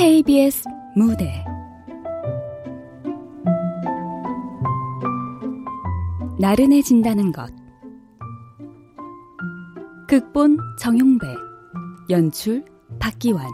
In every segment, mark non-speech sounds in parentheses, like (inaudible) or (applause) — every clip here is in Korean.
KBS 무대. 나른해진다는 것. 극본 정용배 연출 박기환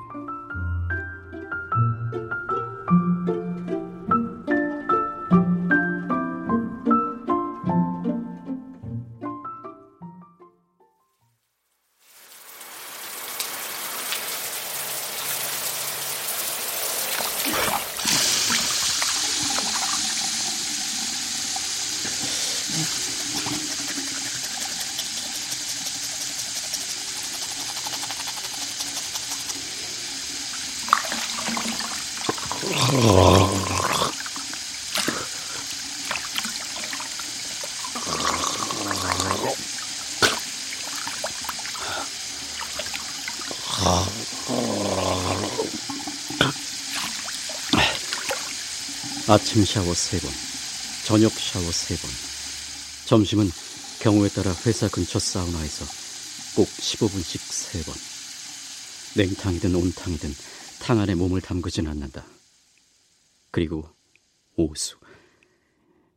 아침 샤워 세번 저녁 샤워 세번 점심은 경우에 따라 회사 근처 사우나에서 꼭 15분씩 세번 냉탕이든 온탕이든 탕 안에 몸을 담그진 않는다. 그리고 오수.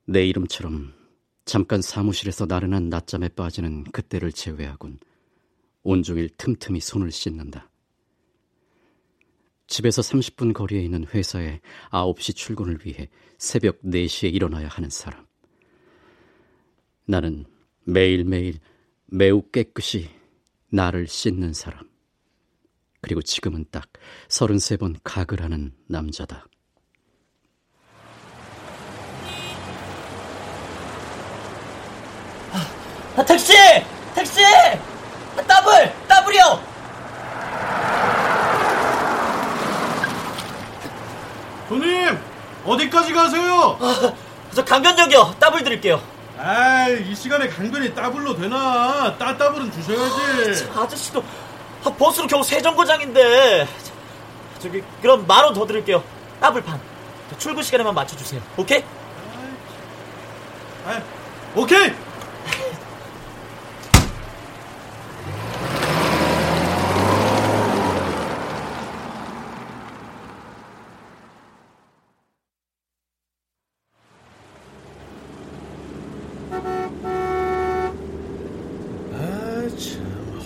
내 이름처럼 잠깐 사무실에서 나른한 낮잠에 빠지는 그때를 제외하곤 온종일 틈틈이 손을 씻는다. 집에서 30분 거리에 있는 회사에 9시 출근을 위해 새벽 4시에 일어나야 하는 사람. 나는 매일매일 매우 깨끗이 나를 씻는 사람. 그리고 지금은 딱 33번 각을 하는 남자다. 아, 택시! 택시! 아, 더블! 더블이요! 손님! 어디까지 가세요? 아, 저 강변역이요. 더블 드릴게요. 아이, 이 시간에 강변이 따블로 되나? 따 따블은 주셔야지. 아, 아저씨도 아, 버스로 겨우 세 정거장인데. 저기, 그럼 만 원 더 드릴게요. 더블 판. 출근 시간에만 맞춰주세요. 오케이? 아, 오케이!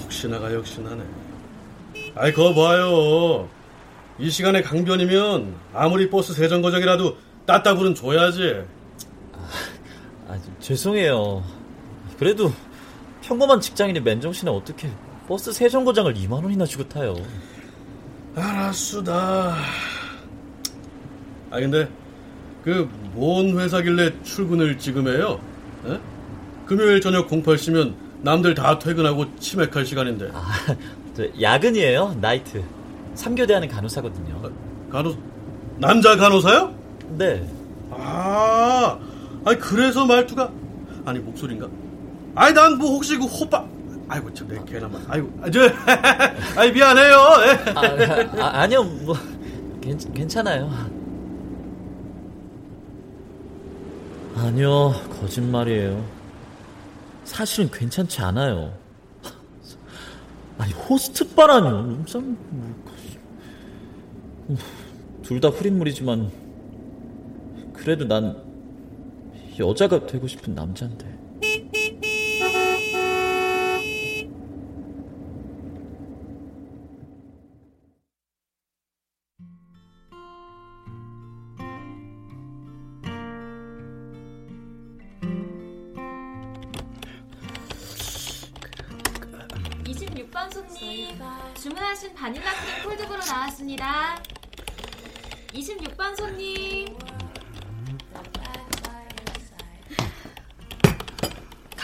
역시 나가 역시나네. 아이, 그거 봐요. 이 시간에 강변이면 아무리 버스 세정거장이라도 따따불은 줘야지. 아, 아, 죄송해요. 그래도 평범한 직장인이 맨정신에 어떻게 버스 세정거장을 2만 원이나 주고 타요. 알았수다. 아 근데 그 뭔 회사길래 출근을 지금 해요? 에? 금요일 저녁 08시면 남들 다 퇴근하고 치맥할 시간인데. 아, 야근이에요. 나이트. 3교대 하는 간호사거든요. 아, 간호 남자 간호사요? 네. 아, 아니 그래서 말투가 아니 목소리인가? 아니 난 뭐 혹시 그 호빠 아이고 참내 개나 말. 아이고 아, 저 (laughs) 아이 미안해요. 아, 아, 아니요 뭐 괜, 괜찮아요. 아니요 거짓말이에요. 사실은 괜찮지 않아요. 아니 호스트바라뇨. 둘다 흐린 물이지만 그래도 난 여자가 되고 싶은 남자인데.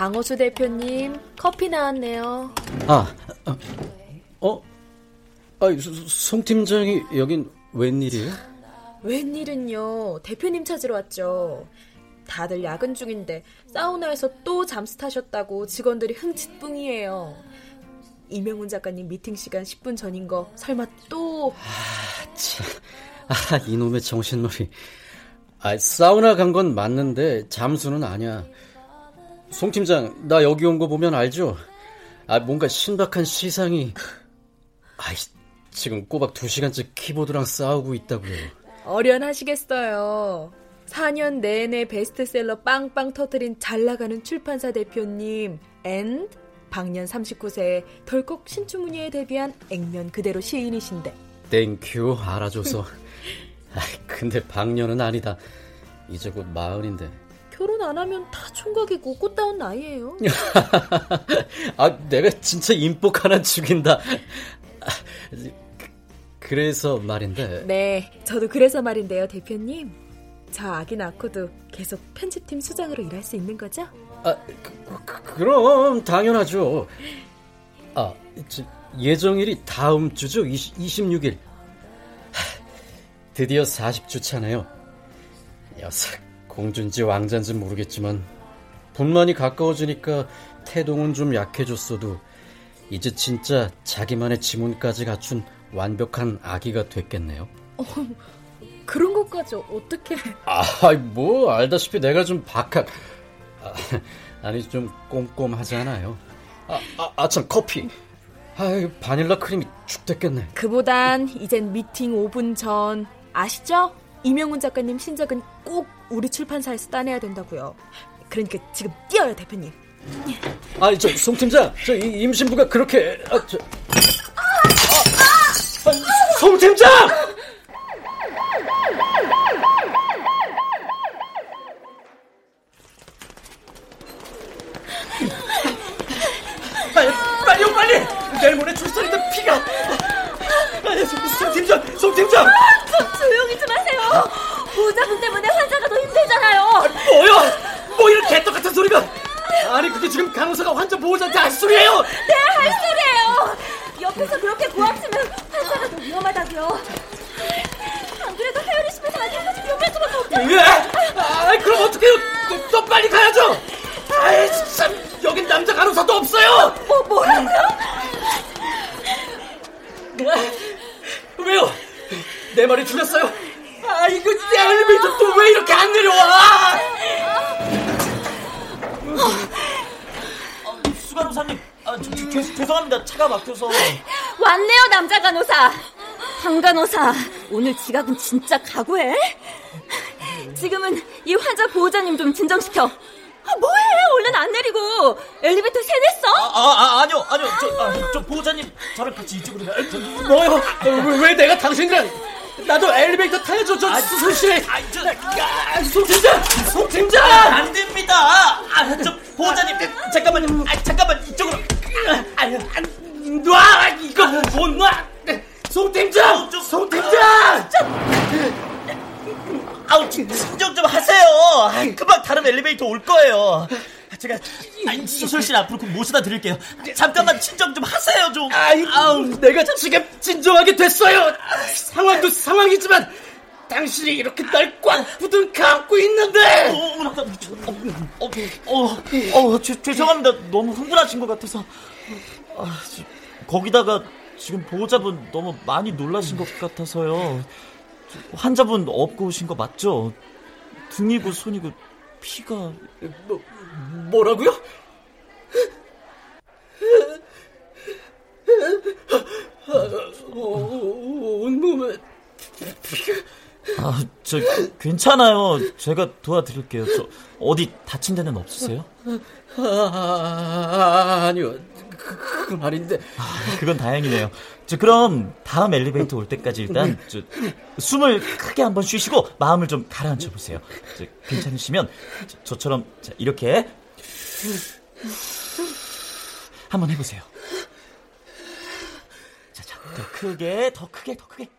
강호수 대표님 커피 나왔네요 아, 어? 아, 송 팀장이 여긴 웬일이에요? 웬일은요 대표님 찾으러 왔죠 다들 야근 중인데 사우나에서 또 잠수 타셨다고 직원들이 흥칫뿡이에요 이명훈 작가님 미팅 시간 10분 전인 거 설마 또 아, 참. 아, 이놈의 정신머리. 아, 사우나 간 건 맞는데 잠수는 아니야. 송 팀장, 나 여기 온 거 보면 알죠? 아, 뭔가 신박한 시상이. 아이, 지금 꼬박 2시간째 키보드랑 싸우고 있다고요. 어련하시겠어요. 4년 내내 베스트셀러 빵빵 터트린 잘 나가는 출판사 대표님 and 방년 39세에 덜컥 신춘문예에 데뷔한 액면 그대로 시인이신데 Thank you 알아줘서 (laughs) 아, 근데 방년은 아니다 이제 곧 마흔인데 결혼 안 하면 다 총각이고 꽃다운 나이예요 (laughs) 아 내가 진짜 인복 하나 죽인다 아, 그래서 말인데 네 저도 그래서 말인데요 대표님 저 아기 낳고도 계속 편집팀 수장으로 일할 수 있는 거죠? 아, 그, 럼 당연하죠. 아, 저, 예정일이 다음 주죠. 20, 26일. 드디어 40주 차네요. 녀석, 공주인지 왕자인지 모르겠지만 분만이 가까워지니까 태동은 좀 약해졌어도 이제 진짜 자기만의 지문까지 갖춘 완벽한 아기가 됐겠네요. 어, 그런 것까지 어떻게? 아, 뭐 알다시피 내가 좀 박학 아, 니좀 꼼꼼하잖아요. 아, 아, 아, 참 커피. 아, 바닐라 크림이 죽됐겠네. 그보단 이젠 미팅 5분 전 아시죠? 이명훈 작가님 신작은 꼭 우리 출판사에서 따내야 된다고요. 그러니까 지금 뛰어요, 대표님. 아니, 저, 송 팀장, 저 임신부가 그렇게, 아, 저, 아, 아, 아, 송 팀장! 빨리, 빨리요, 빨리! 내일 모레 출산인데 피가! 아니, 송, 송 팀장, 송 팀장! 아, 좀 조용히 좀 하세요! 보호자분 때문에 환자가 더 힘들잖아요! 아, 뭐요? 뭐 이런 개떡 같은 소리가! 아니, 그게 지금 간호사가 환자 보호자한테 할 소리예요! 네, 할 소리예요! 옆에서 그렇게 고압치면 환자가 더 위험하다고요. 안 그래도 하연이 집에서 아직까지 병원 수밖에 없잖아요. 예? 아, 그럼 어떡해요? 또, 또 빨리 가야죠! 아이, 참, 여긴 남자 간호사도 없어요! 뭐, 뭐라고요? 왜요? 내 말이 틀렸어요? 아, 이거 내 엘리베이터 또 왜 이렇게 안 내려와? 어, 수간호사님, 아, 저, 저, 저, 죄송합니다. 차가 막혀서. 왔네요, 남자 간호사. 황 간호사, 오늘 지각은 진짜 각오해? 지금은 이 환자 보호자님 좀 진정시켜. 아, 뭐해? 얼른 안 내리고 엘리베이터 세냈어? 아, 아, 아 아니요, 아니요. 저, 아, 저 보호자님 저랑 같이 이쪽으로 가. 뭐요? 왜, 왜 내가 당신이랑 나도 엘리베이터 타야죠. 저 아, 수술실에. 아, 저, 아, 송팀장, 송팀장. 안 됩니다. 아, 저 보호자님, 잠깐만요. 아, 잠깐만 이쪽으로. 아, 아, 놔, 이거 못 놔. 송팀장, 송팀장. 아우 진정 좀 하세요. 금방 다른 엘리베이터 올 거예요. 제가 수술실 앞으로 모셔다 드릴게요. 잠깐만 진정 좀 하세요 좀. 아이, 아우 내가 지금 진정하게 됐어요. 상황도 상황이지만 당신이 이렇게 날 꽉 붙은 감고 있는데. 어, 어, 어, 어, 죄, 죄송합니다. 너무 흥분하신 것 같아서. 아, 거기다가 지금 보호자분 너무 많이 놀라신 것 같아서요. 환자분 업고 오신 거 맞죠? 등이고 손이고 피가 뭐 뭐라고요? 온몸에 피가 아, 저 괜찮아요. 제가 도와드릴게요. 저 어디 다친 데는 없으세요? 아, 아, 아니요. 그, 그 말인데. 아, 그건 다행이네요. 저 그럼 다음 엘리베이터 올 때까지 일단 저, 숨을 크게 한번 쉬시고 마음을 좀 가라앉혀 보세요. 저, 괜찮으시면 저, 처럼 이렇게 한번 해보세요. 자, 자, 더 크게, 더 크게, 더 크게.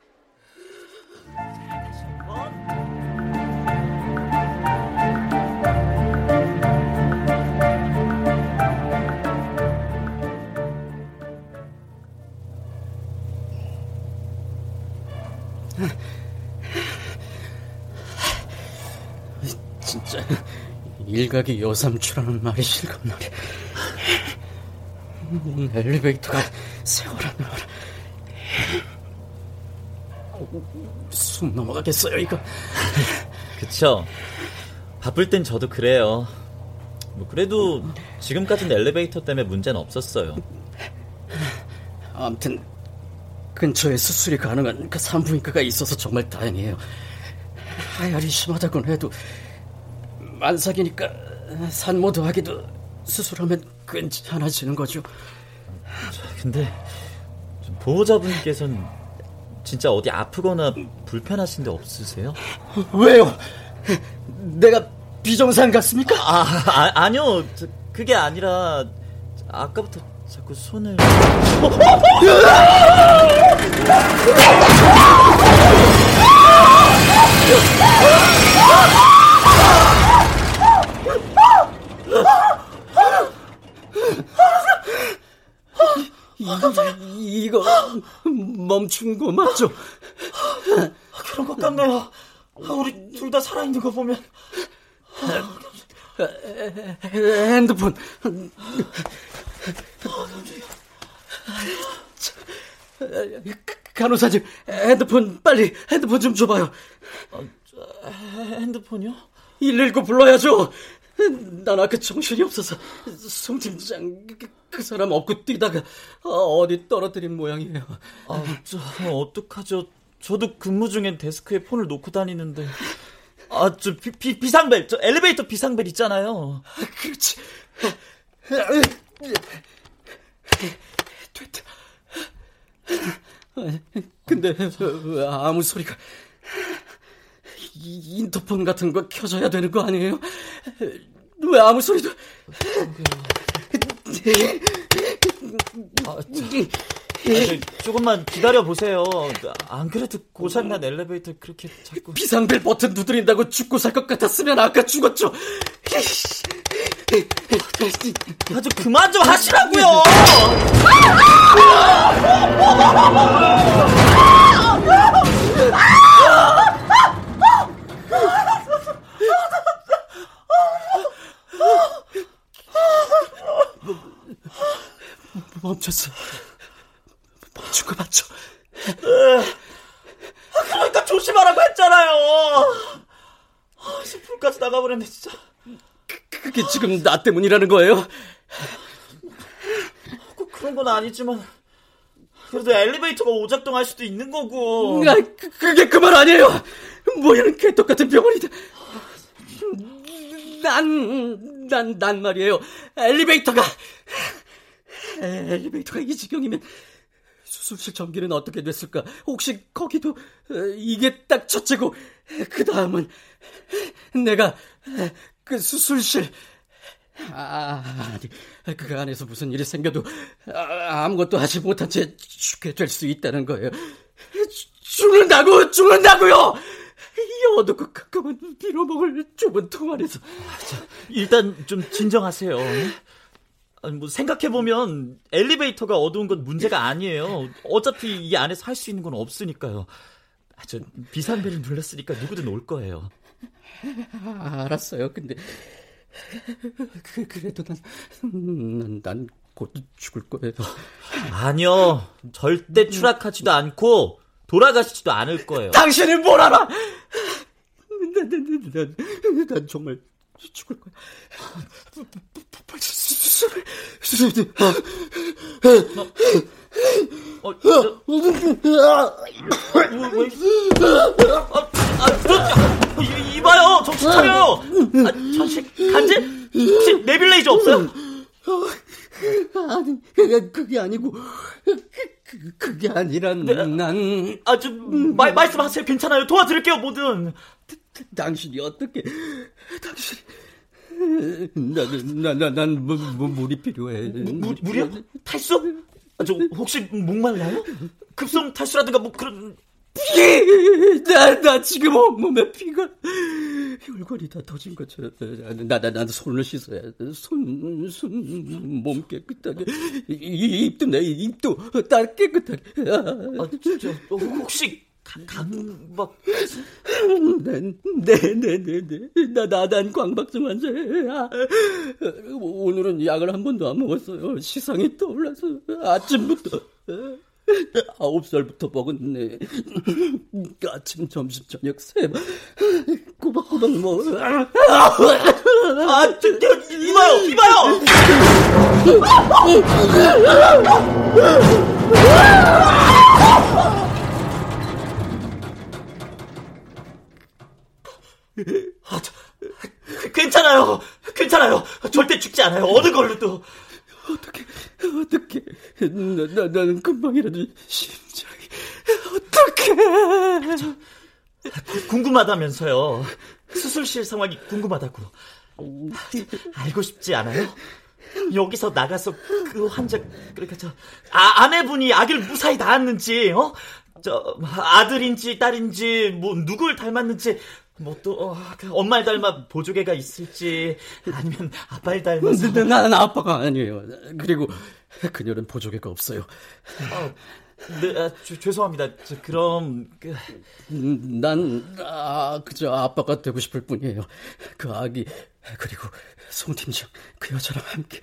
일각이 여삼추라는 말이 실감나네. 엘리베이터가 세월한 말. 숨 넘어가겠어요 이거. 그쵸. 바쁠 땐 저도 그래요. 뭐 그래도 지금까지는 엘리베이터 때문에 문제는 없었어요. 아무튼 근처에 수술이 가능한 그 산부인과가 있어서 정말 다행이에요. 하열이 심하다곤 해도 만삭이니까 산모도 하기도 수술하면 괜찮아지는 거죠. 근데 보호자분께서는 진짜 어디 아프거나 불편하신 데 없으세요? 왜요? 내가 비정상 같습니까? 아, 아 아 니요. 그게 아니라 아까부터 자꾸 손을 (laughs) 이, 이거 멈춘 거 맞죠? 그런 것 같네요. 우리 둘 다 살아있는 거 보면 핸드폰 간호사님 핸드폰 빨리 핸드폰 좀 줘봐요. 핸드폰이요? 119 불러야죠. 난 아까 정신이 없어서 송 팀장 그, 그, 사람 업고 뛰다가 어디 떨어뜨린 모양이에요. 아, 저 어떡하죠? 저도 근무 중엔 데스크에 폰을 놓고 다니는데. 아, 저 비, 비, 비상벨, 저 엘리베이터 비상벨 있잖아요. 그렇지. 됐다. 근데 아무 소리가 인터폰 같은 거 켜져야 되는 거 아니에요? 왜 아무 소리도 아, 저, 조금만 기다려 보세요. 안 그래도 고장난 엘리베이터 그렇게 자꾸 비상벨 버튼 두드린다고 죽고 살 것 같았으면 아까 죽었죠. 아주 그만 좀 하시라고요. (laughs) 멈췄어. 멈춘 거 맞죠? 그러니까 조심하라고 했잖아요. 아, 불까지 나가버렸네 진짜. 그, 그게 지금 나 때문이라는 거예요? 꼭 그런 건 아니지만 그래도 엘리베이터가 오작동할 수도 있는 거고. 아, 그, 그게 그 말 아니에요. 뭐 이런 개떡 같은 병원이다. 난, 난, 난 말이에요. 엘리베이터가, 엘리베이터가 이 지경이면 수술실 전기는 어떻게 됐을까? 혹시 거기도 어, 이게 딱 첫째고 그 다음은 내가 그 수술실 아, 아니, 그 안에서 무슨 일이 생겨도 아, 아무것도 하지 못한 채 죽게 될 수 있다는 거예요. 죽는다고, 죽는다고요! 이 어둡고 가까운 빌어먹을 좁은 통 안에서. 자, 일단 좀 진정하세요. 아니, 뭐 생각해보면 엘리베이터가 어두운 건 문제가 아니에요. 어차피 이 안에서 할 수 있는 건 없으니까요. 아, 저 비상벨을 눌렀으니까 누구든 올 거예요. 아, 알았어요. 근데 그, 그래도 난, 난, 난 곧 죽을 거예요. 아니요. 절대 추락하지도 않고 돌아가시지도 않을 거예요. 당신은 뭘 알아? 난, 난, 난, 난, 난 정말 죽을 거야. 어, 아, 아, 이, 이봐요, 정신 차려요. 아, 전신 간지? 혹시 네빌레이저 없어요? 아니, 그게, 그게 아니고, 그, 그게 아니라, 네. 난. 아, 저, 말, 말씀하세요. 괜찮아요. 도와드릴게요, 뭐든. 당신이 어떻게, 당신이. 나는, 나, 나, 난, 뭐, 뭐, 물이 필요해. 물, 물이요? 탈수? 아, 저, 혹시 목말라요? 급성 탈수라든가 뭐 그런. 피! 나, 나 지금 온몸에 피가. 혈관이 다 터진 것처럼. 나, 나, 나 손을 씻어야 돼. 손, 손, 몸 깨끗하게. 이, 입도 내 입도 다 깨끗하게. 아, 진짜. 혹시 강박. 네, 네, 네, 네, 네. 나, 나단 광박증 환자야. 오늘은 약을 한 번도 안 먹었어요. 시상이 떠올라서 아침부터. (laughs) 아홉 살부터 먹었네. (laughs) 아침, 점심, 저녁 세 번. 꼬박꼬박 먹어. 아, 저, 저, 이봐요, 이봐요! 아, 저, 괜찮아요. 괜찮아요. 절대 죽지 않아요. 어느 걸로도. 어떻게, 어떻게. 나, 나, 나는 금방이라도 심장이. 어떻게. 궁금하다면서요. 수술실 상황이 궁금하다고. 알고 싶지 않아요? 여기서 나가서 그 환자 그러니까 저 아, 아내분이 아기를 무사히 낳았는지 어? 저 아들인지 딸인지 뭐 누굴 닮았는지 뭐또 어, 그 엄마를 닮아 보조개가 있을지 아니면 아빠를 닮아서 나는 아빠가 아니에요. 그리고 그녀는 보조개가 없어요. 어, 네, 아, 주, 죄송합니다. 저, 그럼 그... 난 아, 그저 아빠가 되고 싶을 뿐이에요. 그 아기 그리고 송 팀장 그 여자랑 함께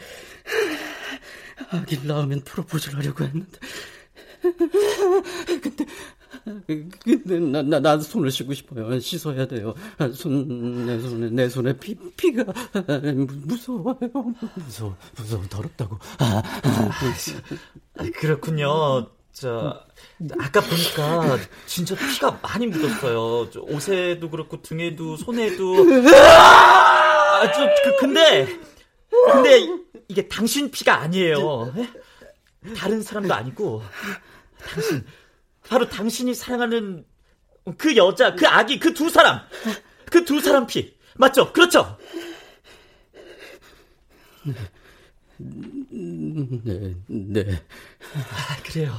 아기를 낳으면 프로포즈를 하려고 했는데 근데 근데 나, 나, 나 손을 씻고 싶어요. 씻어야 돼요. 손, 내 손에, 내 손에 피, 피가 무서워요. 무서워, 무서워, 더럽다고. 아, 아, 그렇군요. 저, 아까 보니까 진짜 피가 많이 묻었어요. 옷에도 그렇고 등에도 손에도. 아, 저, 그, 근데, 근데 이게 당신 피가 아니에요. 다른 사람도 아니고 당신 바로 당신이 사랑하는 그 여자, 그 아기, 그 두 사람. 그 두 사람 피. 맞죠? 그렇죠? 네, 네. 아, 그래요.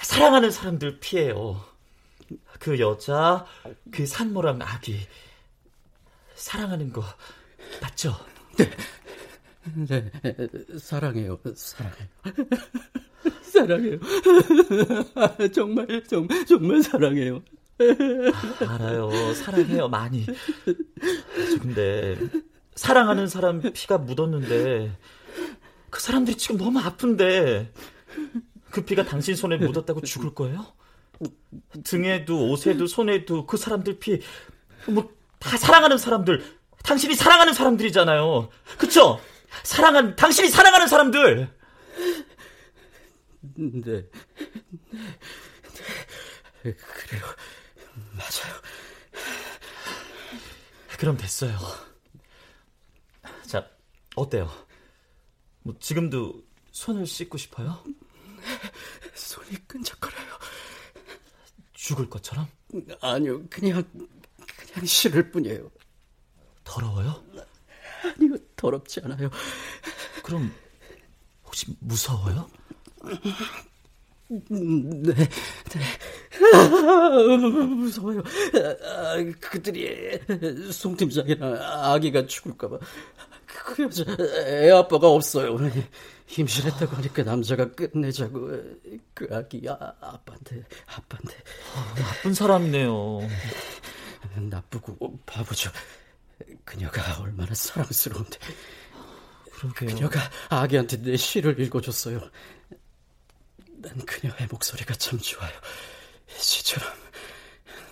사랑하는 사람들 피해요. 그 여자, 그 산모랑 아기. 사랑하는 거, 맞죠? 네. 네, 사랑해요, 사랑해요. 사랑해요. (laughs) 정말, 정말, 정말 사랑해요. 아, 알아요. 사랑해요, 많이. 근데, 사랑하는 사람 피가 묻었는데, 그 사람들이 지금 너무 아픈데, 그 피가 당신 손에 묻었다고 죽을 거예요? 등에도, 옷에도, 손에도 그 사람들 피, 뭐, 다 사랑하는 사람들, 당신이 사랑하는 사람들이잖아요. 그쵸? 사랑한, 당신이 사랑하는 사람들! 네. 네. 네. 그래요. 맞아요. 그럼 됐어요. 자, 어때요? 뭐 지금도 손을 씻고 싶어요? 손이 끈적거려요. 죽을 것처럼? 아니요, 그냥 그냥 싫을 뿐이에요. 더러워요? 아니요, 더럽지 않아요. 그럼 혹시 무서워요? 네, 네. 아, (laughs) 무서워요. 아, 그들이 송 팀장이랑 아기가 죽을까봐. 그 여자 애 아빠가 없어요. 임신했다고 하니까 남자가 끝내자고 그 아기 아, 아빠한테 아빠한테 아, 나쁜 사람이네요. 나쁘고 바보죠. 그녀가 얼마나 사랑스러운데. 그러게요. 그녀가 아기한테 내 시를 읽어줬어요. 난 그녀의 목소리가 참 좋아요. 시처럼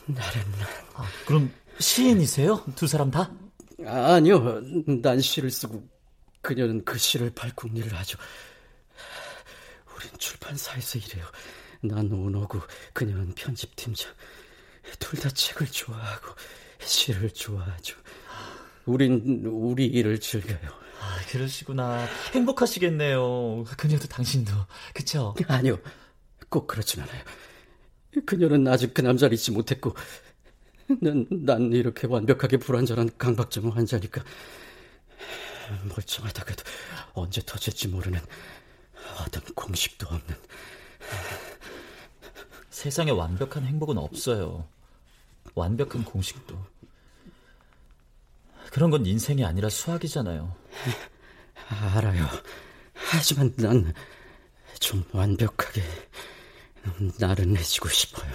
나른한. 아, 그럼 시인이세요? 두 사람 다? 아, 니요 난 시를 쓰고 그녀는 그 시를 발국리를 하죠. 우린 출판사에서 일해요. 난 오너고 그녀는 편집팀장. 둘 다 책을 좋아하고 시를 좋아하죠. 우린 우리 일을 즐겨요. 아, 그러시구나. 행복하시겠네요. 그녀도 당신도. 그쵸? 아니요. 꼭 그렇진 않아요. 그녀는 아직 그 남자를 잊지 못했고, 난, 난 이렇게 완벽하게 불완전한 강박증 환자니까, 멀쩡하다고 해도 언제 터질지 모르는 어떤 공식도 없는. 세상에 완벽한 행복은 없어요. 완벽한 공식도. 그런 건 인생이 아니라 수학이잖아요. 알아요. 하지만 난 좀 완벽하게 나른해지고 싶어요.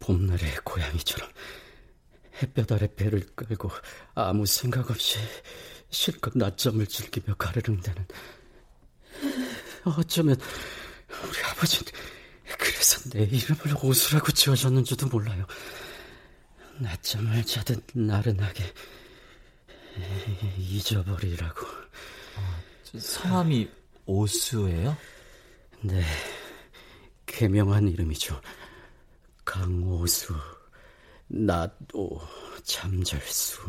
봄날의 고양이처럼 햇볕 아래 배를 끌고 아무 생각 없이 실컷 낮잠을 즐기며 가르릉대는 어쩌면 우리 아버지는 그래서 내 이름을 오수라고 지어줬는지도 몰라요. 낮잠을 자듯 나른하게 잊어버리라고. 어, 성함이 오수예요? 네, 그 개명한 이름이죠. 강오수, 나도 잠잘수.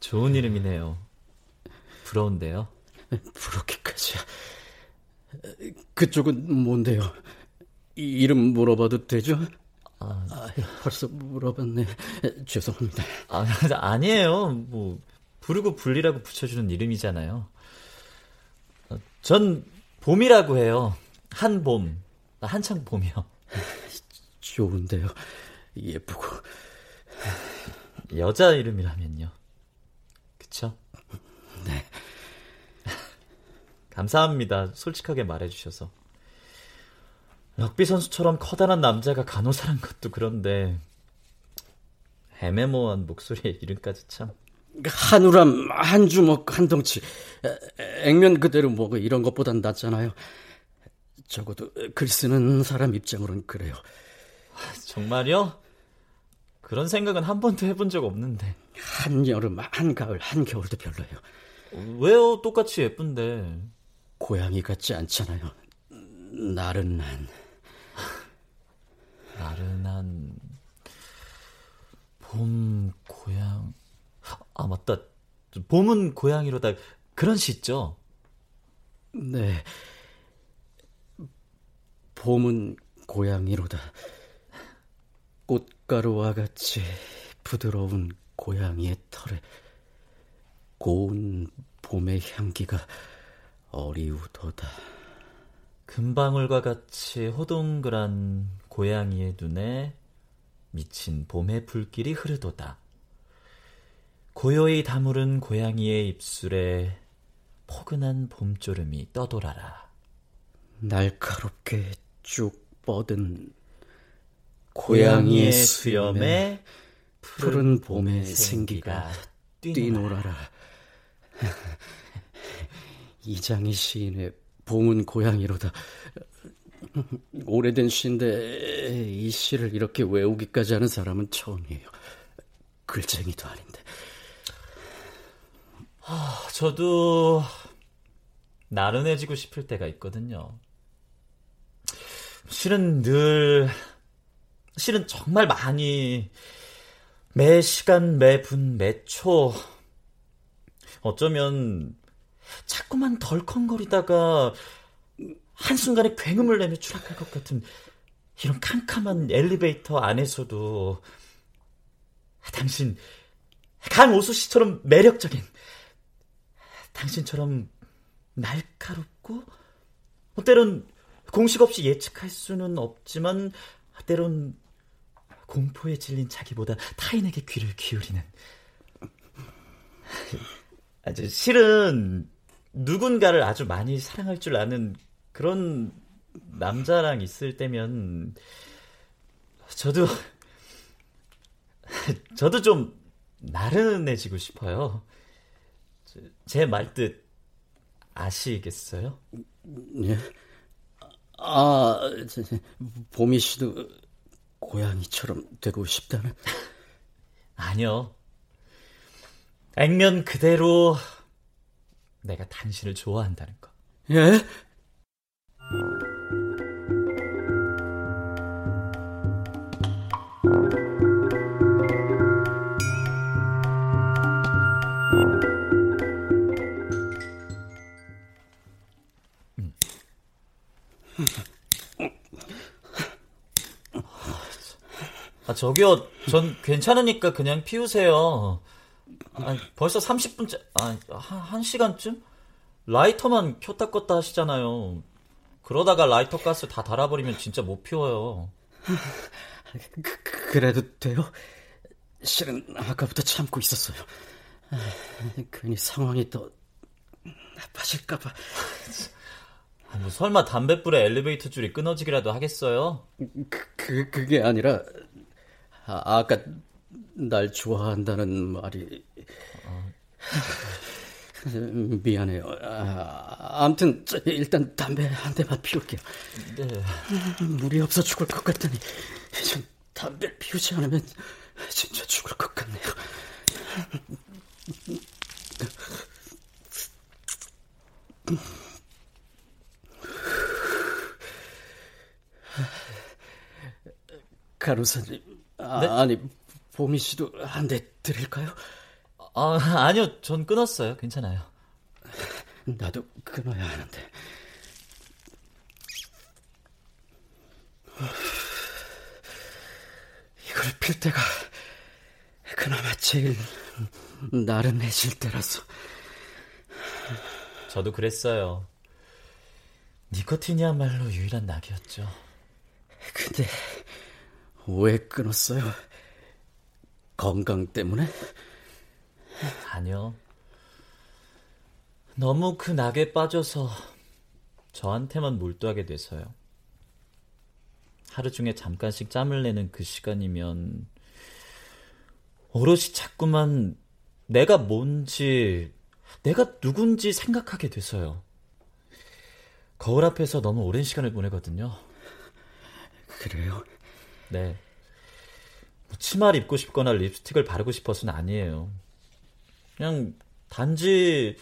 좋은 이름이네요. 부러운데요? 부럽기까지. 그쪽은 뭔데요? 이름 물어봐도 되죠? 아, 아, 벌써 물어봤네. (laughs) 죄송합니다. 아, (laughs) 아니에요. 뭐 부르고 불리라고 붙여주는 이름이잖아요. 전 봄이라고 해요. 한 봄. 한창 봄이요. (laughs) 좋은데요. 예쁘고. 여자 이름이라면요. 그쵸? 네. 감사합니다. 솔직하게 말해주셔서. 럭비 선수처럼 커다란 남자가 간호사란 것도 그런데 애매모호한 목소리에 이름까지 참. 한우람, 한 주먹, 한 덩치. 액면 그대로 먹어 이런 것보단 낫잖아요. 적어도 글 쓰는 사람 입장으로는 그래요. 정말요? 그런 생각은 한 번도 해본 적 없는데. 한 여름, 한 가을, 한 겨울도 별로예요. 왜요? 똑같이 예쁜데. 고양이 같지 않잖아요. 나른한. 나른한 봄 고향. 아 맞다. 봄은 고양이로다. 그런 시 있죠? 네. 봄은 고양이로다. 꽃가루와 같이 부드러운 고양이의 털에 고운 봄의 향기가 어리우도다 금방울과 같이 호동그란 고양이의 눈에 미친 봄의 불길이 흐르도다. 고요히 다무른 고양이의 입술에 포근한 봄조름이 떠돌아라. 날카롭게 쭉 뻗은 고양이의 수염에 푸른 봄의 생기가 뛰놀아라. (laughs) 이장희 시인의 봄은 고양이로다. 오래된 시인데 이 시를 이렇게 외우기까지 하는 사람은 처음이에요. 글쟁이도 아닌데. 아, 저도 나른해지고 싶을 때가 있거든요. 실은 늘, 실은 정말 많이 매 시간, 매 분, 매 초, 어쩌면 자꾸만 덜컹거리다가 한순간에 굉음을 내며 추락할 것 같은 이런 캄캄한 엘리베이터 안에서도 당신 강오수 씨처럼 매력적인 당신처럼 날카롭고 때론 공식 없이 예측할 수는 없지만 때론 공포에 질린 자기보다 타인에게 귀를 기울이는. 아주 실은 누군가를 아주 많이 사랑할 줄 아는 그런 남자랑 있을 때면 저도 (laughs) 저도 좀 나른해지고 싶어요. 제 말뜻 아시겠어요? 예. 아, 보미 씨도 고양이처럼 되고 싶다는? 아니요. 액면 그대로 내가 당신을 좋아한다는 거. 예? 아, 저기요, 전 괜찮으니까 그냥 피우세요. 아, 벌써 30분째, 아, 한, 1시간쯤? 라이터만 켰다 껐다 하시잖아요. 그러다가 라이터 가스 다 달아버리면 진짜 못 피워요. (laughs) 그, 그래도 돼요? 실은 아까부터 참고 있었어요. 괜히 상황이 더 나빠질까봐. 아, 뭐 설마 담뱃불에 엘리베이터 줄이 끊어지기라도 하겠어요? 그, 그 그게 아니라 아, 아까 날 좋아한다는 말이 어. (laughs) 미안해요. 아, 아무튼 일단 담배 한 대만 피울게요. 네. 물이 없어 죽을 것 같더니 전 담배를 피우지 않으면 진짜 죽을 것 같네요. 간호사님, 아, 네? 아니 보미 씨도 한 대 드릴까요? 아, 아니요, 전 끊었어요. 괜찮아요. 나도 끊어야 하는데. 이걸 필 때가 그나마 제일 나른해질 때라서. 저도 그랬어요. 니코틴이야말로 유일한 낙이었죠. 근데 왜 끊었어요? 건강 때문에? 아니요. 너무 그 낙에 빠져서 저한테만 몰두하게 돼서요. 하루 중에 잠깐씩 짬을 내는 그 시간이면 오롯이 자꾸만 내가 뭔지, 내가 누군지 생각하게 돼서요. 거울 앞에서 너무 오랜 시간을 보내거든요. 그래요? 네. 뭐 치마를 입고 싶거나 립스틱을 바르고 싶어서는 아니에요. 그냥 단지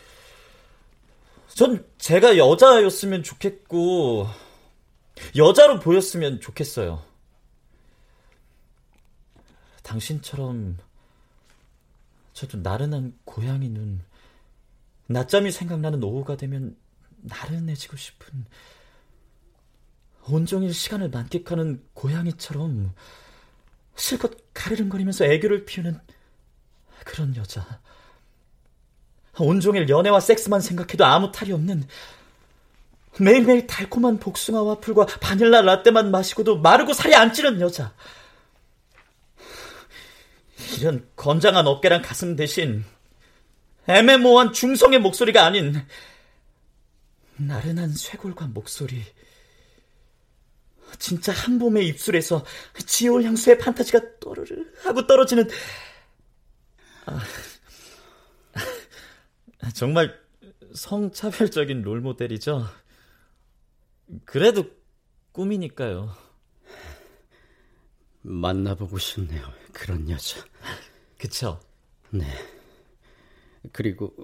전 제가 여자였으면 좋겠고 여자로 보였으면 좋겠어요. 당신처럼 저도 나른한 고양이 눈, 낮잠이 생각나는 오후가 되면 나른해지고 싶은 온종일 시간을 만끽하는 고양이처럼 실컷 가르릉거리면서 애교를 피우는 그런 여자. 온종일 연애와 섹스만 생각해도 아무 탈이 없는 매일매일 달콤한 복숭아 와플과 바닐라 라떼만 마시고도 마르고 살이 안 찌는 여자. 이런 건장한 어깨랑 가슴 대신 애매모호한 중성의 목소리가 아닌 나른한 쇄골과 목소리. 진짜 한 봄의 입술에서 지올 향수의 판타지가 또르르 하고 떨어지는 아, 정말 성차별적인 롤모델이죠. 그래도 꿈이니까요. 만나보고 싶네요. 그런 여자. 그쵸? 네. 그리고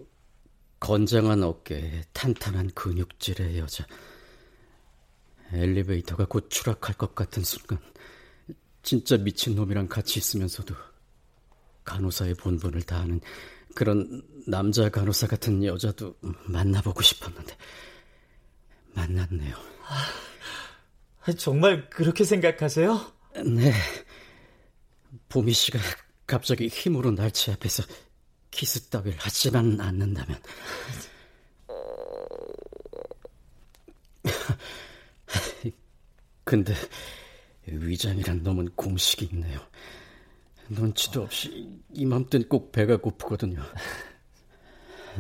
건장한 어깨에 탄탄한 근육질의 여자. 엘리베이터가 곧 추락할 것 같은 순간 진짜 미친놈이랑 같이 있으면서도 간호사의 본분을 다하는 그런 남자 간호사 같은 여자도 만나보고 싶었는데 만났네요. 아, 정말 그렇게 생각하세요? 네. 보미 씨가 갑자기 힘으로 날치 앞에서 키스 따위를 하지만 않는다면 근데 위장이란 놈은 공식이 있네요. 눈치도 없이 이맘땐 꼭 배가 고프거든요.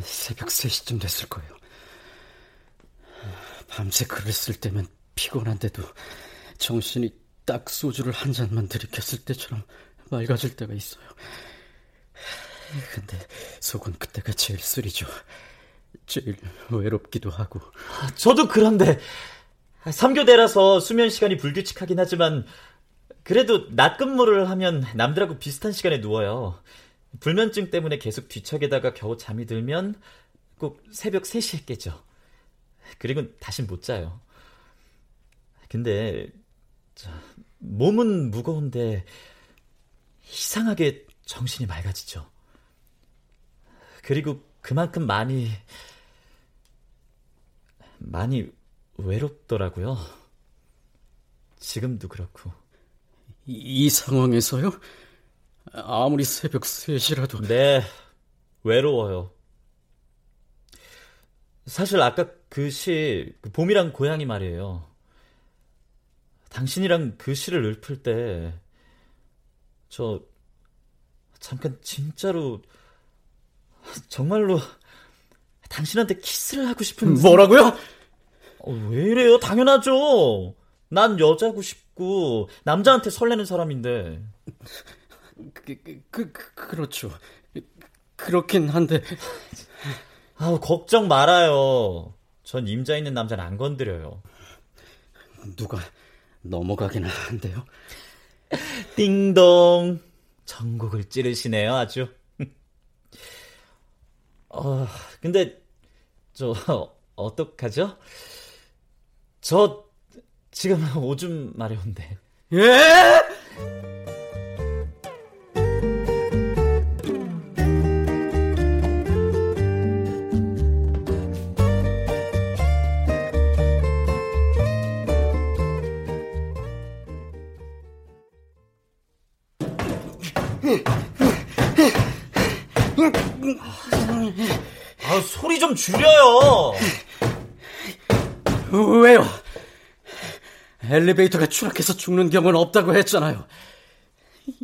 새벽 3시쯤 됐을 거예요. 밤새 글을 쓸 때면 피곤한데도 정신이 딱 소주를 한 잔만 들이켰을 때처럼 맑아질 때가 있어요. 근데 속은 그때가 제일 쓰리죠. 제일 외롭기도 하고. 저도 그런데 3교대라서 수면 시간이 불규칙하긴 하지만 그래도 낮 근무를 하면 남들하고 비슷한 시간에 누워요. 불면증 때문에 계속 뒤척에다가 겨우 잠이 들면 꼭 새벽 3시에 깨죠. 그리고 다신 못 자요. 근데 저, 몸은 무거운데 이상하게 정신이 맑아지죠. 그리고 그만큼 많이 많이 외롭더라고요. 지금도 그렇고. 이, 이 상황에서요? 아무리 새벽 3시라도. 네, 외로워요. 사실 아까 그 시, 그 봄이랑 고양이 말이에요. 당신이랑 그 시를 읊을 때, 저, 잠깐 진짜로, 정말로, 당신한테 키스를 하고 싶은. 뭐라고요? 어, 왜 이래요? 당연하죠. 난 여자고 싶고 남자한테 설레는 사람인데. 그, 그, 그, 그렇죠. 그렇긴 한데. 아우 걱정 말아요. 전 임자 있는 남자는 안 건드려요. 누가 넘어가기는 한데요. 띵동. 전곡을 찌르시네요, 아주. 어, 근데 저 (laughs) 어떡하죠? 저 지금 (laughs) 오줌 마려운데. 예? 아, 소리 좀 줄여요. 엘리베이터가 추락해서 죽는 경우는 없다고 했잖아요.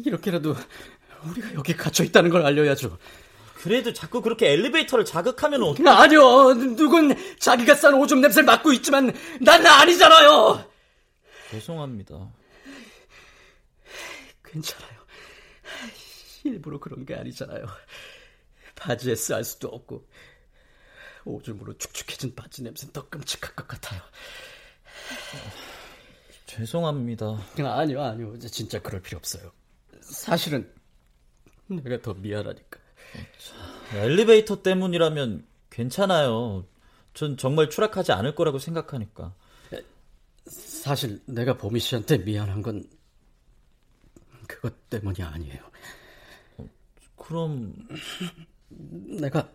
이렇게라도 우리가 여기 갇혀 있다는 걸 알려야죠. 그래도 자꾸 그렇게 엘리베이터를 자극하면 어떡... 아니요. 누군 자기가 싼 오줌 냄새를 맡고 있지만 난 아니잖아요. 죄송합니다. 괜찮아요. 일부러 그런 게 아니잖아요. 바지에 쌀 수도 없고 오줌으로 축축해진 바지 냄새는 더 끔찍할 것 같아요. 죄송합니다. 아니요, 아니요. 진짜 그럴 필요 없어요. 사실은 내가 더 미안하니까. 엘리베이터 때문이라면 괜찮아요. 전 정말 추락하지 않을 거라고 생각하니까. 사실 내가 보미 씨한테 미안한 건 그것 때문이 아니에요. 그럼 내가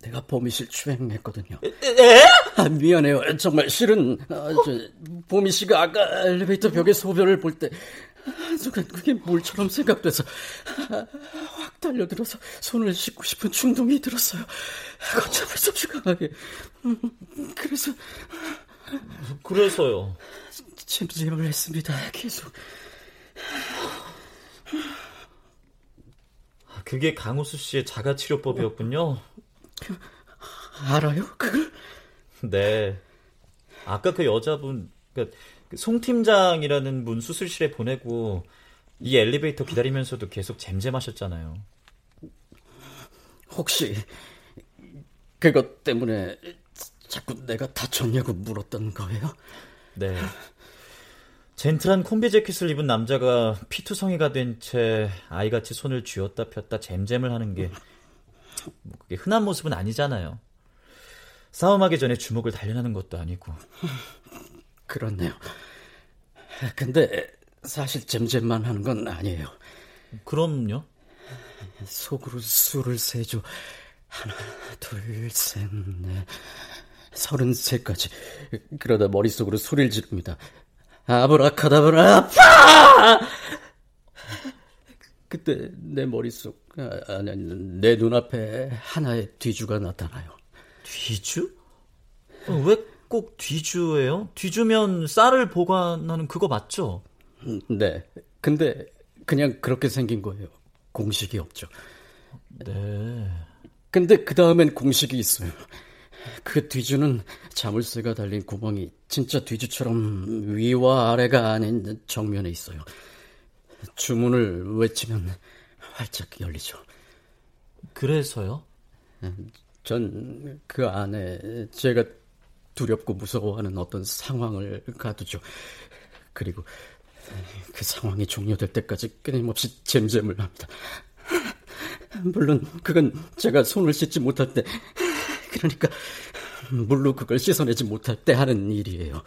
내가 보미실 추행했거든요. 에? 아, 미안해요. 정말 실은 아, 저, 보미 씨가 아까 엘리베이터 벽에 소변을 볼 때 순간 그게 물처럼 생각돼서 아, 확 달려들어서 손을 씻고 싶은 충동이 들었어요. 걷잡을 수 없이 강하게. 음, 그래서 그래서요. 찜찜을 했습니다. 계속. 그게 강우수 씨의 자가치료법이었군요. 알아요? 그걸? 네. 아까 그 여자분, 그송 그러니까 팀장이라는 분 수술실에 보내고 이 엘리베이터 기다리면서도 계속 잼잼하셨잖아요. 혹시 그것 때문에 자꾸 내가 다쳤냐고 물었던 거예요? 네. 젠틀한 콤비 재킷을 입은 남자가 피투성이가 된 채 아이같이 손을 쥐었다 폈다 잼잼을 하는 게뭐 그게 흔한 모습은 아니잖아요. 싸움하기 전에 주먹을 단련하는 것도 아니고. (laughs) 그렇네요. 근데 사실 잼잼만 하는 건 아니에요. 그럼요. 속으로 수를 세죠. 하나, 둘, 셋, 넷, 서른셋까지. 그러다 머릿속으로 소리를 지릅니다. 아브라카다브라, 파! 그때 내 머릿속, 아, 아니, 아니, 내 눈앞에 하나의 뒤주가 나타나요. 뒤주? 어, 왜꼭 뒤주예요? 뒤주면 쌀을 보관하는 그거 맞죠? 네. 근데 그냥 그렇게 생긴 거예요. 공식이 없죠. 네. 근데 그 다음엔 공식이 있어요. 그 뒤주는 자물쇠가 달린 구멍이 진짜 뒤주처럼 위와 아래가 아닌 정면에 있어요. 주문을 외치면 활짝 열리죠. 그래서요? 전 그 안에 제가 두렵고 무서워하는 어떤 상황을 가두죠. 그리고 그 상황이 종료될 때까지 끊임없이 잼잼을 합니다. 물론 그건 제가 손을 씻지 못할 때 그러니까 물로 그걸 씻어내지 못할 때 하는 일이에요.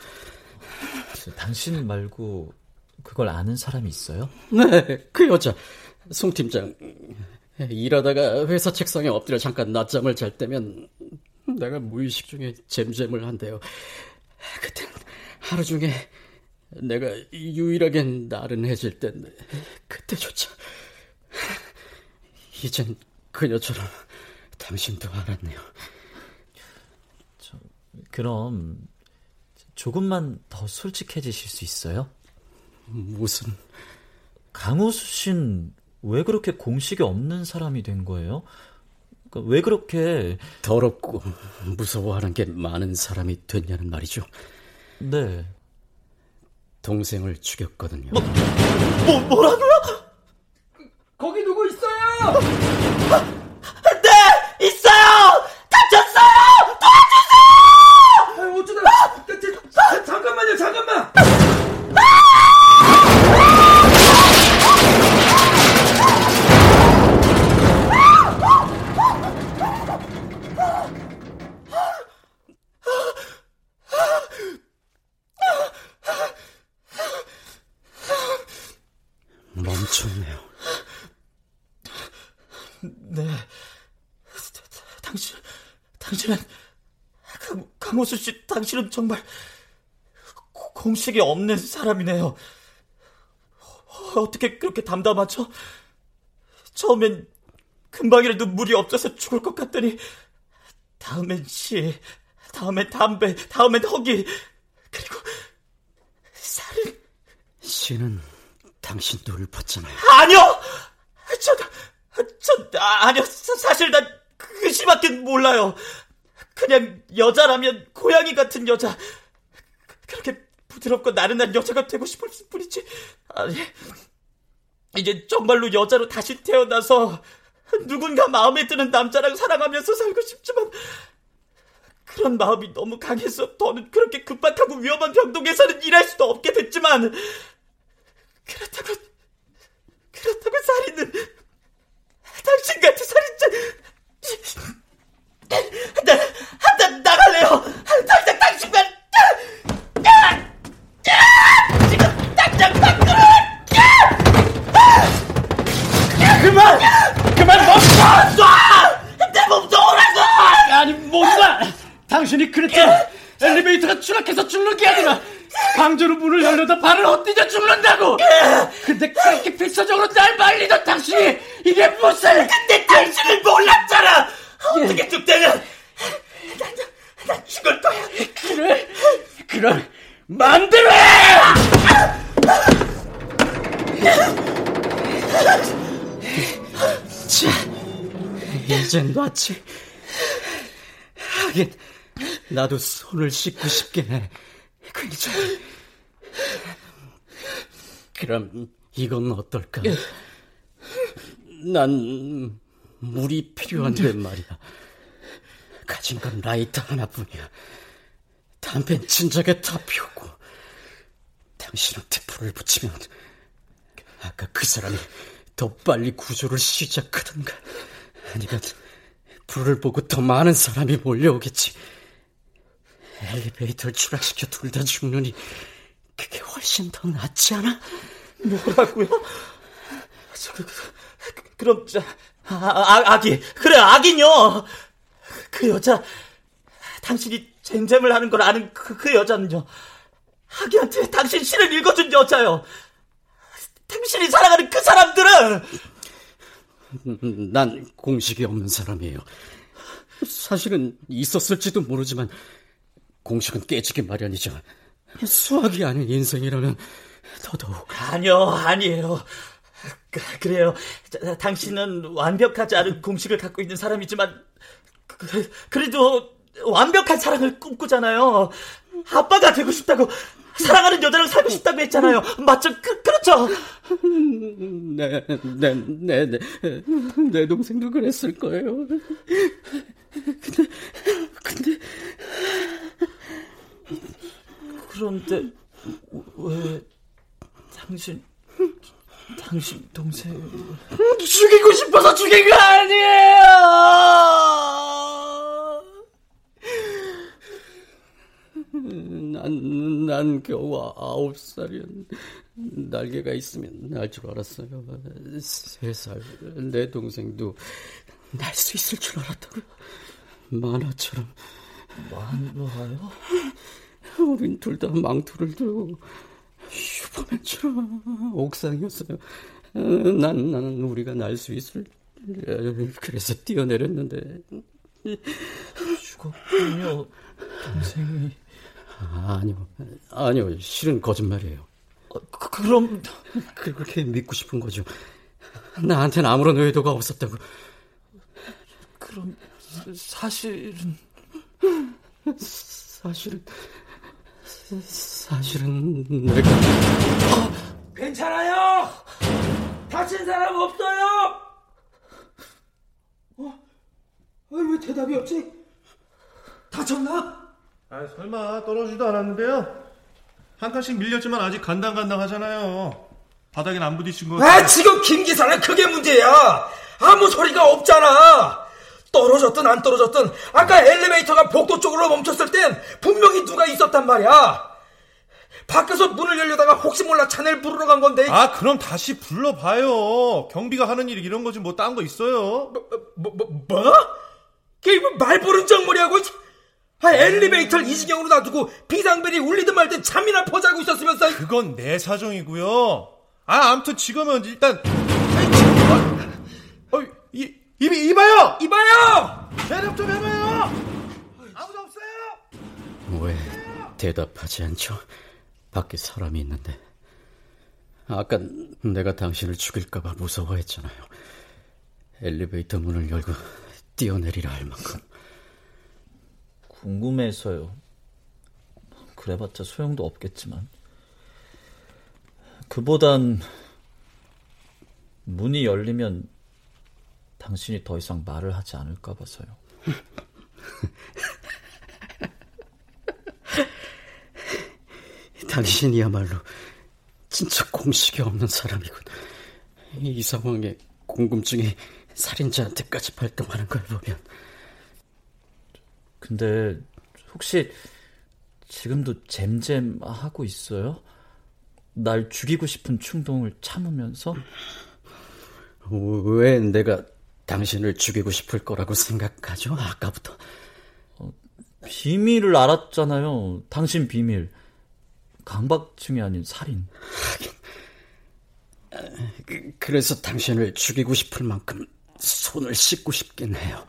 당신 말고 그걸 아는 사람이 있어요? 네, 그 여자 송 팀장 일하다가 회사 책상에 엎드려 잠깐 낮잠을 잘 때면 내가 무의식 중에 잼잼을 한대요. 그땐 하루 중에 내가 유일하게 나른해질 때인데 그때조차 이젠 그녀처럼 당신도 알았네요. 저, 그럼 조금만 더 솔직해지실 수 있어요? 무슨 강호수 씨는 왜 그렇게 공식이 없는 사람이 된 거예요? 그러니까 왜 그렇게 더럽고 무서워하는 게 많은 사람이 됐냐는 말이죠. 네. 동생을 죽였거든요. 뭐, 뭐 뭐라고요? 거기 누구 있어요? 네, 있어요. 다쳤어요. 도와주세요. 아, 어쩌다? 잠깐만요, 잠깐만. 좋네요. 네. 당신, 당신은, 강, 강호수 씨, 당신은 정말 공식이 없는 사람이네요. 어떻게 그렇게 담담하죠? 처음엔 금방이라도 물이 없어서 죽을 것 같더니, 다음엔 시, 다음엔 담배, 다음엔 허기, 그리고 살인. 시는 당신 눈을 봤잖아요. 아니요! 전, 전, 아, 아니요. 사실 난그 시밖에 몰라요. 그냥 여자라면 고양이 같은 여자. 그렇게 부드럽고 나른한 여자가 되고 싶을 뿐이지. 아니, 이제 정말로 여자로 다시 태어나서 누군가 마음에 드는 남자랑 사랑하면서 살고 싶지만 그런 마음이 너무 강해서 더는 그렇게 급박하고 위험한 병동에서는 일할 수도 없게 됐지만 그렇다고 그렇다고 살인은 당신 같은 살인자 나, 나 나갈래요 당장 당신만 지금 당장 밖으로 그만! 그만 멈춰! 쏴! 내몸 놓으라고! 아니, 뭔가! 당신이 그랬잖아! 엘리베이터가 추락해서 죽는 게 아니라 강제로 문을 열려다 발을 헛디뎌 죽는다고! 근데 그렇게 필사적으로 날 말리던 당신이 이게 무슨! 근데 당신을 몰랐잖아! 어떻게 죽대는 난, 난 죽을 거야! 그래? 그럼 마음대로 해! 자, 이젠 놨지. 하긴 나도 손을 씻고 싶게 해. 좀. 그럼 이건 어떨까? 난 물이 필요한데 말이야. 가진 건 라이터 하나뿐이야. 담배는 진작에 다 피웠고 당신한테 불을 붙이면 아까 그 사람이 더 빨리 구조를 시작하던가 아니면 불을 보고 더 많은 사람이 몰려오겠지 엘리베이터를 추락시켜 둘 다 죽느니 그게 훨씬 더 낫지 않아? 뭐라고요? 저, 그, 그, 그럼 저, 아, 아, 아 기 그래 아기요 그 여자 당신이 쟁쟁을 하는 걸 아는 그, 그 여자는요 아기한테 당신 시를 읽어준 여자요 당신이 사랑하는 그 사람들은 난 공식이 없는 사람이에요. 사실은 있었을지도 모르지만 공식은 깨지기 마련이죠. 수학이 아닌 인생이라면 더더욱. 아니요, 아니에요. 그, 그래요. 자, 당신은 완벽하지 않은 공식을 갖고 있는 사람이지만 그, 그래도 완벽한 사랑을 꿈꾸잖아요. 아빠가 되고 싶다고 사랑하는 여자랑 살고 싶다고 했잖아요. 맞죠? 그, 그렇죠? 네, 네, 네, 네. 내 동생도 그랬을 거예요. 근데, 근데. 그런데, 왜, 당신, 당신 동생. 죽이고 싶어서 죽인 거 아니에요! 난, 난 겨우 아홉 살이었 날개가 있으면 날 줄 알았어요. 세 살. 내 동생도 날 수 있을 줄 알았다고요. 만화처럼. 만화요? 우린 둘 다 망토를 들고 슈퍼맨처럼 옥상이었어요. 난, 나는 우리가 날 수 있을, 그래서 뛰어내렸는데. 죽었군요, 동생이. 아니요, 아니요, 실은 거짓말이에요. 어, 그, 그럼 그렇게 믿고 싶은 거죠. 나한테는 아무런 의도가 없었다고. 그럼 사실은 사실은 사실은 내가 어, 괜찮아요. 다친 사람 없어요. 어? 왜 대답이 없지? 다쳤나? 아 설마 떨어지도 않았는데요. 한 칸씩 밀렸지만 아직 간당간당하잖아요. 바닥엔 안 부딪힌 거. 아 지금 김 기사는 그게 문제야. 아무 소리가 없잖아. 떨어졌든 안 떨어졌든 아까 엘리베이터가 복도 쪽으로 멈췄을 땐 분명히 누가 있었단 말이야. 밖에서 문을 열려다가 혹시 몰라 차넬 부르러 간 건데. 아, 그럼 다시 불러봐요. 경비가 하는 일이 이런 거지 뭐 딴 거 있어요? 뭐, 뭐, 뭐? 뭐? 게임은 말 부른 정머리하고 아, 엘리베이터를 이 지경으로 놔두고 비상벨이 울리든 말든 잠이나 퍼자고 있었으면서 그건 내 사정이고요. 아, 아무튼 지금은 일단 어, 이, 이비 이봐요. 이봐요. 대답 좀 해봐요. 아무도 없어요. 왜 대답하지 않죠? 밖에 사람이 있는데. 아까 내가 당신을 죽일까봐 무서워했잖아요. 엘리베이터 문을 열고 뛰어내리라 할 만큼. 궁금해서요. 그래봤자 소용도 없겠지만. 그보단 문이 열리면 당신이 더 이상 말을 하지 않을까 봐서요. (laughs) 당신이야말로 진짜 공식이 없는 사람이군. 이 상황에 궁금증이 살인자한테까지 발동하는 걸 보면. 근데 혹시 지금도 잼잼 하고 있어요? 날 죽이고 싶은 충동을 참으면서? 왜 내가 당신을 죽이고 싶을 거라고 생각하죠? 아까부터. 어, 비밀을 알았잖아요. 당신 비밀. 강박증이 아닌 살인. 그, 그래서 당신을 죽이고 싶을 만큼 손을 씻고 싶긴 해요.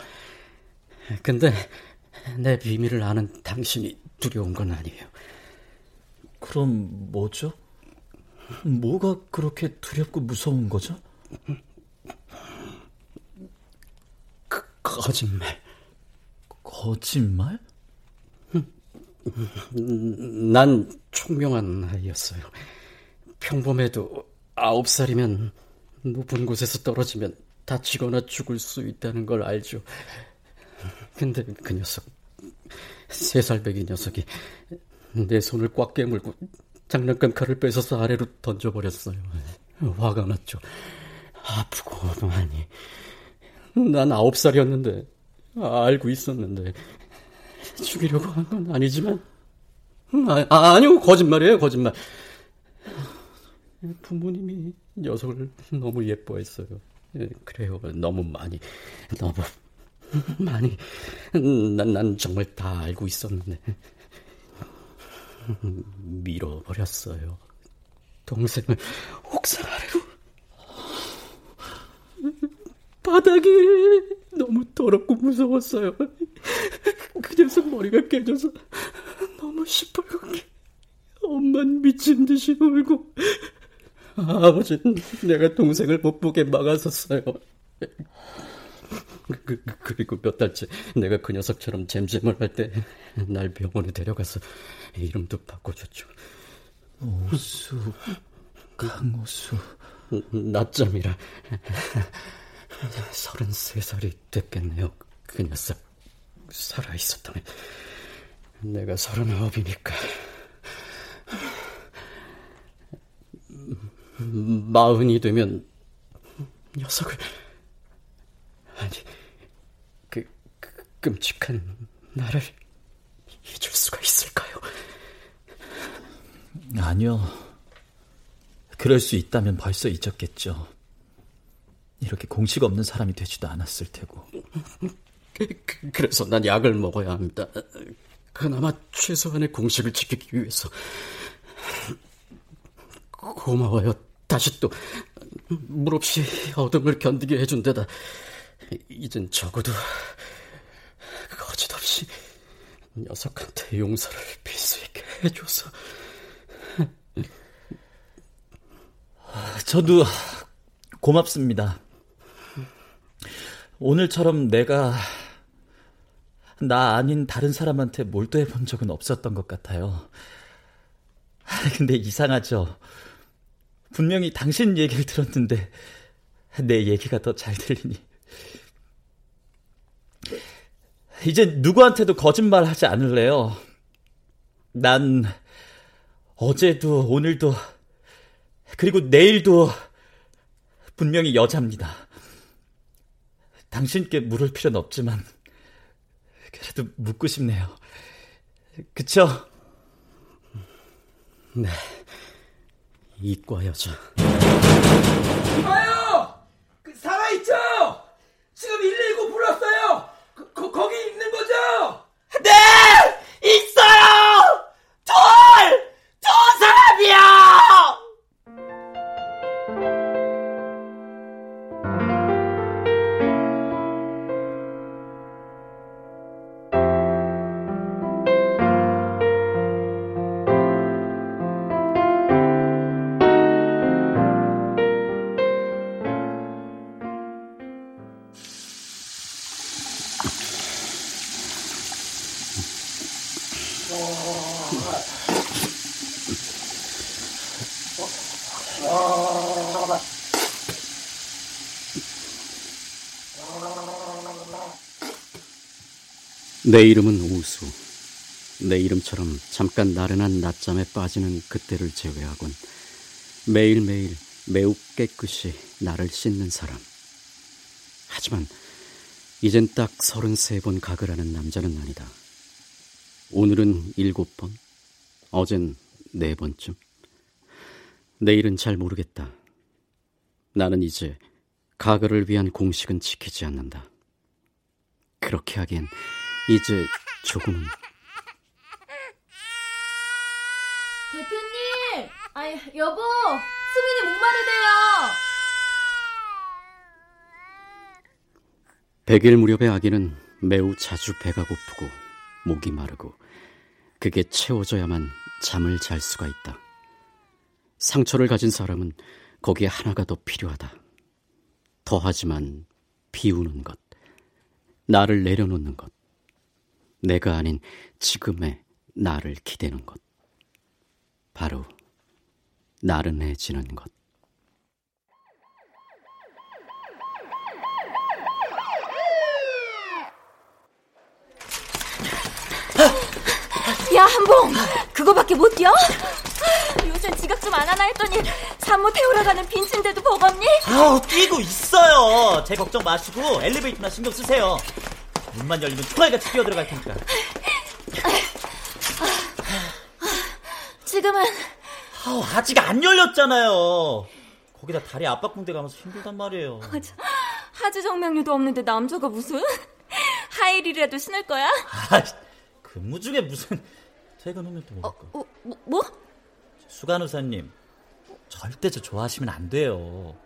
근데 내 비밀을 아는 당신이 두려운 건 아니에요. 그럼 뭐죠? 뭐가 그렇게 두렵고 무서운 거죠? 그, 거짓말. 거짓말? 난 총명한 아이였어요. 평범해도 아홉 살이면 높은 곳에서 떨어지면 다치거나 죽을 수 있다는 걸 알죠. 근데 그 녀석, 세 살배기 녀석이 내 손을 꽉 깨물고 장난감 칼을 뺏어서 아래로 던져버렸어요. 화가 났죠. 아프고 많이. 난 아홉 살이었는데 알고 있었는데. 죽이려고 한 건 아니지만. 아, 아, 아니요 거짓말이에요 거짓말. 부모님이 녀석을 너무 예뻐했어요. 예, 그래요. 너무 많이 너무 많이. 난, 난 정말 다 알고 있었는데. 밀어버렸어요. 동생을 옥상 아래로 바닥이 너무 더럽고 무서웠어요. 그 녀석 머리가 깨져서 너무 시뻘겋게 엄만 미친 듯이 울고 아버지는 내가 동생을 못 보게 막았었어요. 그, 그, 그리고 몇 달째 내가 그 녀석처럼 잼잼을 할 때 날 병원에 데려가서 이름도 바꿔줬죠. 오수, 강오수. 낮잠이라. 서른세 살이 됐겠네요. 그 녀석 살아 있었다면 내가 서른아홉이니까 마흔이 되면 녀석을 아니 그, 그 끔찍한 나를 잊을 수가 있을까요? 아니요. 그럴 수 있다면 벌써 잊었겠죠. 이렇게 공식 없는 사람이 되지도 않았을 테고. 그, 그래서 난 약을 먹어야 합니다. 그나마 최소한의 공식을 지키기 위해서. 고마워요. 다시 또 물 없이 어둠을 견디게 해준 데다 이젠 적어도 거짓없이 녀석한테 용서를 빌 수 있게 해줘서 저도 고맙습니다. 오늘처럼 내가 나 아닌 다른 사람한테 몰두해 본 적은 없었던 것 같아요. (laughs) 근데 이상하죠. 분명히 당신 얘기를 들었는데 내 얘기가 더 잘 들리니. 이제 누구한테도 거짓말 하지 않을래요. 난 어제도 오늘도 그리고 내일도 분명히 여자입니다. 당신께 물을 필요는 없지만 그래도 묻고 싶네요. 그쵸? 네, 이과 여자. 이봐요! 그 살아있죠? 지금 119 내 이름은 우수. 내 이름처럼 잠깐 나른한 낮잠에 빠지는 그때를 제외하곤 매일매일 매우 깨끗이 나를 씻는 사람. 하지만 이젠 딱 33번 각을 하는 남자는 아니다. 오늘은 7번, 어젠 4번쯤. 내일은 잘 모르겠다. 나는 이제 가글을 위한 공식은 지키지 않는다. 그렇게 하기엔 이제 조금은 대표님! 아이, 여보! 수민이 목마르대요! 백일 무렵의 아기는 매우 자주 배가 고프고 목이 마르고 그게 채워져야만 잠을 잘 수가 있다. 상처를 가진 사람은 거기에 하나가 더 필요하다. 더하지만 비우는 것, 나를 내려놓는 것, 내가 아닌 지금의 나를 기대는 것, 바로 나른해지는 것. 야, 한봉! 그거밖에 못 뛰어? 요즘 지각 좀 안 하나 했더니 산모 태우러 가는 빈친데도 버겁니? 아우, 뛰고 있어요. 제 걱정 마시고 엘리베이터나 신경 쓰세요. 문만 열리면 총알같이 뛰어들어갈 테니까. 지금은 아우, 아직 안 열렸잖아요. 거기다 다리 압박붕대 가면서 힘들단 말이에요. 하지 정맥류도 없는데 남자가 무슨 하이힐이라도 신을 거야? 아, 근무 중에 무슨 퇴근 후면 또 먹을 거. 어, 뭐? 뭐? 수간호사님, 절대 저 좋아하시면 안 돼요.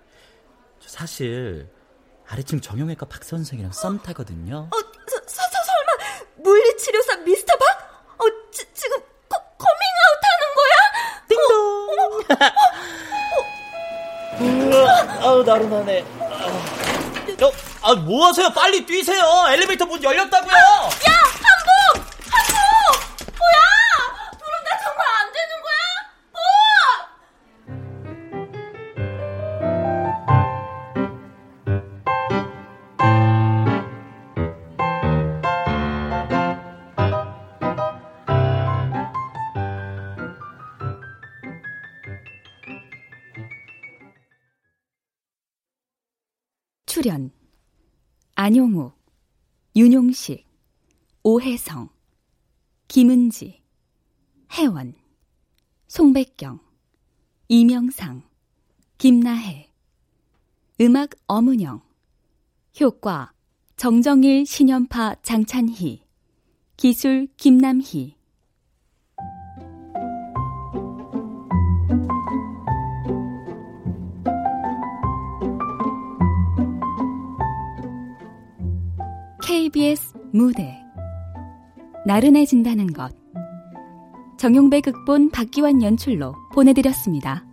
저 사실 아래층 정형외과 박 선생이랑 썸 타거든요. 어, 서, 서, 서, 설마 물리치료사 미스터 박? 어, 지, 지금 코, 커밍아웃 하는 거야? 우와, 아우 나른하네. 아, 어, 아, 뭐 하세요? 빨리 뛰세요. 엘리베이터 문 열렸다고요. 야, 안용욱, 윤용식, 오혜성, 김은지, 혜원, 송백경, 이명상, 김나혜, 음악 엄은영, 효과 정정일 신연파 장찬희, 기술 김남희 KBS 무대 나른해진다는 것 정용배 극본 박기환 연출로 보내드렸습니다.